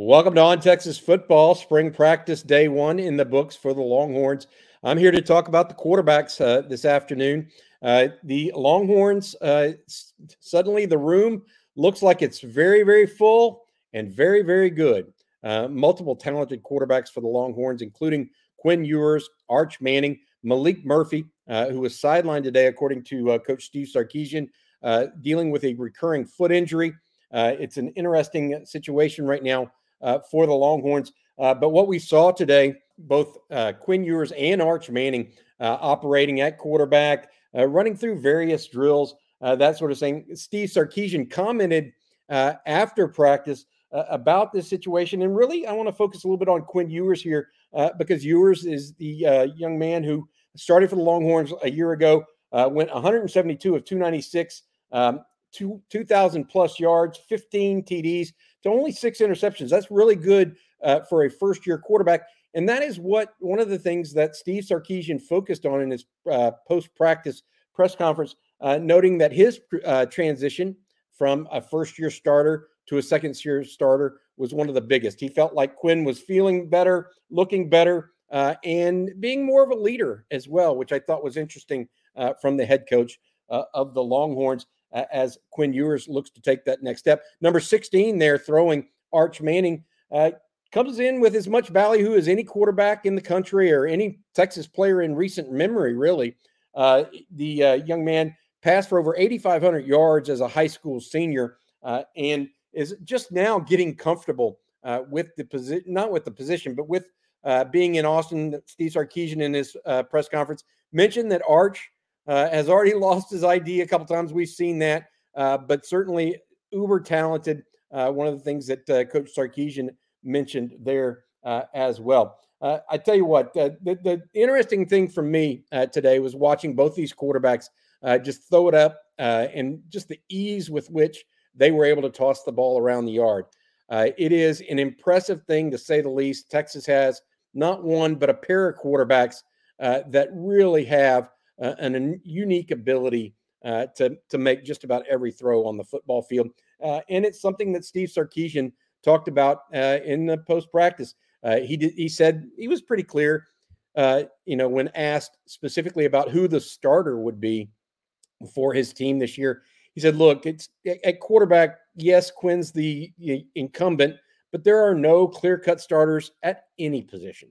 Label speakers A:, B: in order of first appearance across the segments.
A: Welcome to On Texas Football. Spring practice day one in the books for the Longhorns. I'm here to talk about the quarterbacks uh, this afternoon. Uh, the Longhorns, uh, suddenly the room looks like it's very, very full and very, very good. Uh, multiple talented quarterbacks for the Longhorns, including Quinn Ewers, Arch Manning, Maalik Murphy, uh, who was sidelined today, according to uh, Coach Steve Sarkisian, dealing with a recurring foot injury. it's an interesting situation right now uh, for the Longhorns. Uh, but what we saw today, both uh, Quinn Ewers and Arch Manning uh, operating at quarterback, uh, running through various drills, uh, that sort of thing. Steve Sarkisian commented after practice about this situation. And really, I want to focus a little bit on Quinn Ewers here because Ewers is the young man who started for the Longhorns a year ago, went 172 of 296. Um, two, 2,000 plus yards, 15 TDs to only six interceptions. That's really good uh, for a first year quarterback. And that is what one of the things that Steve Sarkisian focused on in his uh, post practice press conference, uh, noting that his uh, transition from a first year starter to a second year starter was one of the biggest. He felt like Quinn was feeling better, looking better, uh, and being more of a leader as well, which I thought was interesting uh, from the head coach of the Longhorns uh, as Quinn Ewers looks to take that next step. Number 16 there, throwing Arch Manning, uh, comes in with as much value as any quarterback in the country or any Texas player in recent memory, really. Uh, the uh, young man passed for over 8,500 yards as a high school senior uh, and is just now getting comfortable uh, with the position, not with the position, but with being in Austin. Steve Sarkisian in his press conference mentioned that Arch uh, has already lost his ID a couple times. We've seen that, uh, but certainly uber talented. Uh, one of the things that uh, Coach Sarkisian mentioned there uh, as well. Uh, I tell you what, the, the, interesting thing for me today was watching both these quarterbacks just throw it up and just the ease with which they were able to toss the ball around the yard. it is an impressive thing to say the least. Texas has not one, but a pair of quarterbacks that really have uh, and a unique ability uh, to to make just about every throw on the football field. Uh, and it's something that Steve Sarkisian talked about uh, in the post practice. Uh, he did, he said he was pretty clear, uh, you know, when asked specifically about who the starter would be for his team this year. He said, "Look, it's at quarterback. Yes, Quinn's the incumbent, but there are no clear cut starters at any position."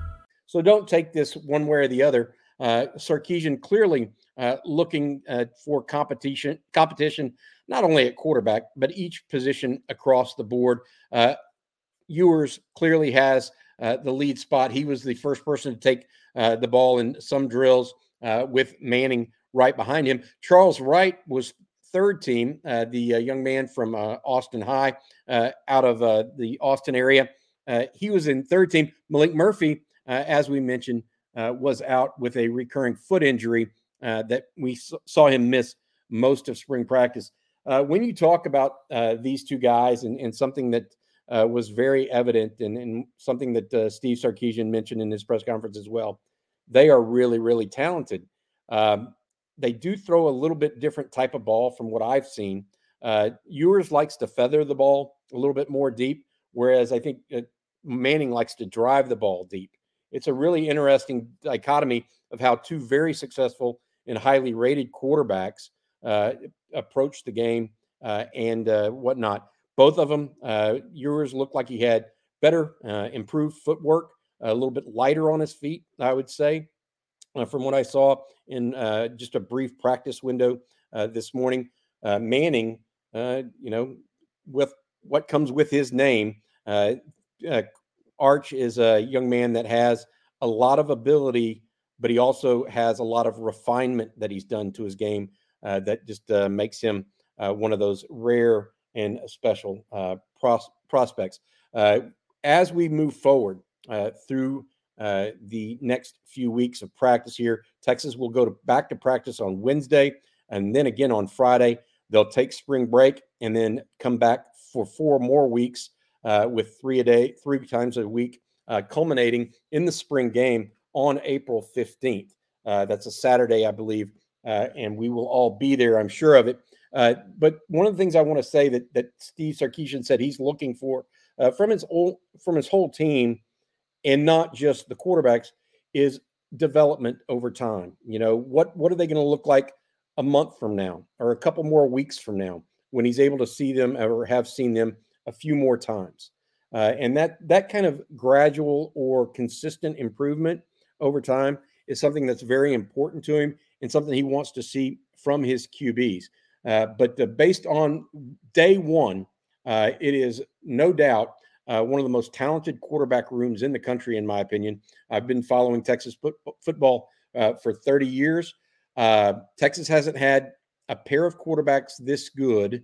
A: So don't take this one way or the other. Uh, Sarkisian clearly uh, looking uh, for competition, competition not only at quarterback but each position across the board. Uh, Ewers clearly has uh, the lead spot. He was the first person to take uh, the ball in some drills uh, with Manning right behind him. Charles Wright was third team, the young man from Austin High out of the Austin area. he was in third team. Maalik Murphy uh, as we mentioned, uh, was out with a recurring foot injury uh, that we saw him miss most of spring practice. when you talk about these two guys and, and something that was very evident and, and something that Steve Sarkisian mentioned in his press conference as well, they are really, really talented. Um, they do throw a little bit different type of ball from what I've seen. Uh, Ewers likes to feather the ball a little bit more deep, whereas I think uh, Manning likes to drive the ball deep it's a really interesting dichotomy of how two very successful and highly rated quarterbacks uh, approach the game uh, and uh, whatnot. Both of them, uh, Ewers looked like he had better, uh, improved footwork, a little bit lighter on his feet, I would say, uh, from what I saw in just a brief practice window this morning. Manning, you know, with what comes with his name, Arch is a young man that has a lot of ability, but he also has a lot of refinement that he's done to his game uh, that just uh, makes him uh, one of those rare and special uh, pros- prospects. Uh, as we move forward uh, through the next few weeks of practice here, Texas will go to, back to practice on Wednesday and then again on Friday. They'll take spring break and then come back for four more weeks uh, with three a day, three times a week, uh, culminating in the spring game on April 15th. Uh, that's a Saturday, I believe, uh, and we will all be there. I'm sure of it. Uh, but one of the things I want to say that that Steve Sarkisian said he's looking for uh, from his old, from his whole team, and not just the quarterbacks, is development over time. You know what what are they going to look like a month from now or a couple more weeks from now when he's able to see them or have seen them a few more times. Uh, and that that kind of gradual or consistent improvement over time is something that's very important to him and something he wants to see from his QBs. Uh, but uh, based on day one, uh, it is no doubt uh, one of the most talented quarterback rooms in the country, in my opinion. I've been following Texas foot- football uh, for 30 years. Texas hasn't had a pair of quarterbacks this good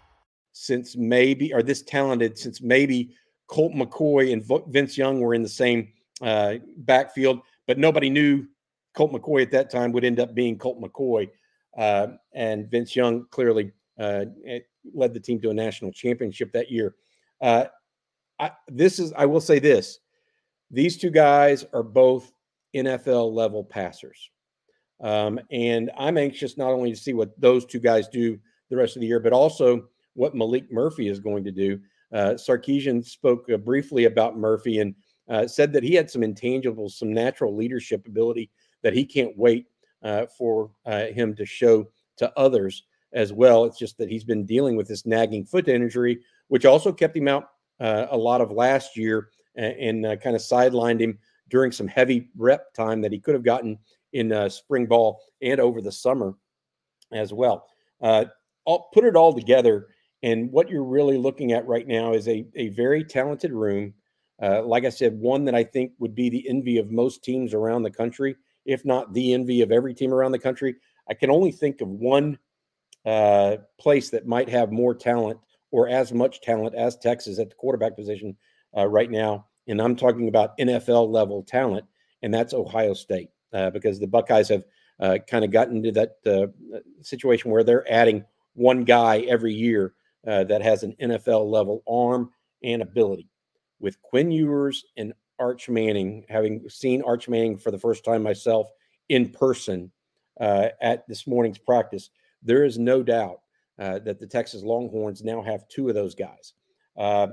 A: since maybe, or this talented since maybe Colt McCoy and Vince Young were in the same uh, backfield, but nobody knew Colt McCoy at that time would end up being Colt McCoy. Uh, and Vince Young clearly uh, led the team to a national championship that year. Uh, I, this is, I will say this these two guys are both NFL level passers. Um, and I'm anxious not only to see what those two guys do the rest of the year, but also what Maalik Murphy is going to do. Uh, Sarkisian spoke uh, briefly about Murphy and uh, said that he had some intangibles, some natural leadership ability that he can't wait uh, for uh, him to show to others as well. It's just that he's been dealing with this nagging foot injury, which also kept him out uh, a lot of last year and, and kind of sidelined him during some heavy rep time that he could have gotten in spring ball and over the summer as well. I'll put it all together and what you're really looking at right now is a, a very talented room. Uh, like I said, one that I think would be the envy of most teams around the country, if not the envy of every team around the country. I can only think of one uh, place that might have more talent or as much talent as Texas at the quarterback position uh, right now. And I'm talking about NFL level talent, and that's Ohio State, uh, because the Buckeyes have uh, kind of gotten into that uh, situation where they're adding one guy every year uh, that has an NFL level arm and ability. With Quinn Ewers and Arch Manning, having seen Arch Manning for the first time myself in person uh, at this morning's practice, there is no doubt uh, that the Texas Longhorns now have two of those guys. Uh,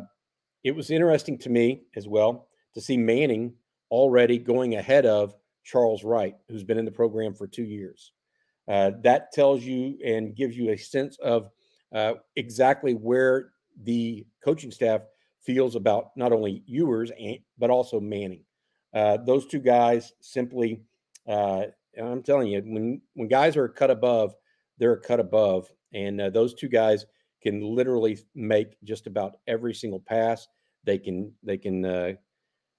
A: it was interesting to me as well to see Manning already going ahead of Charles Wright, who's been in the program for two years. Uh, that tells you and gives you a sense of uh, exactly where the coaching staff feels about not only Ewers and, but also Manning. Uh, those two guys simply, uh, I'm telling you, when when guys are cut above, they're cut above, and uh, those two guys can literally make just about every single pass. They can they can uh,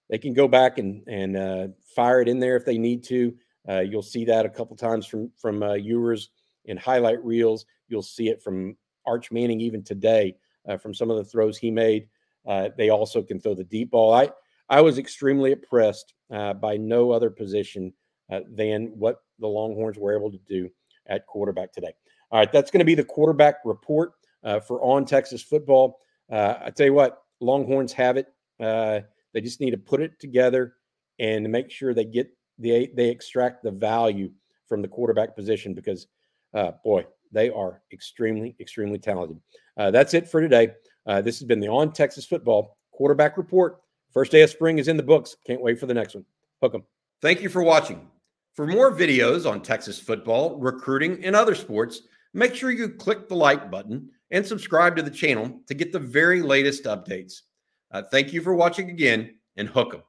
A: they can go back and and uh, fire it in there if they need to. you'll see that a couple times from from Ewers in highlight reels. You'll see it from Arch Manning even today uh, from some of the throws he made. Uh, they also can throw the deep ball. I I was extremely impressed uh, by no other position uh, than what the Longhorns were able to do at quarterback today. All right, that's going to be the quarterback report uh, for on Texas football. Uh, I tell you what, Longhorns have it. they just need to put it together and make sure they get they they extract the value from the quarterback position because boy, they are extremely, extremely talented. Uh, that's it for today. Uh, this has been the On Texas Football Quarterback Report. First day of spring is in the books. Can't wait for the next one. Hook 'em. Thank you for watching. For more videos on Texas football, recruiting, and other sports, make sure you click the like button and subscribe to the channel to get the very latest updates. Uh, thank you for watching again and hook 'em.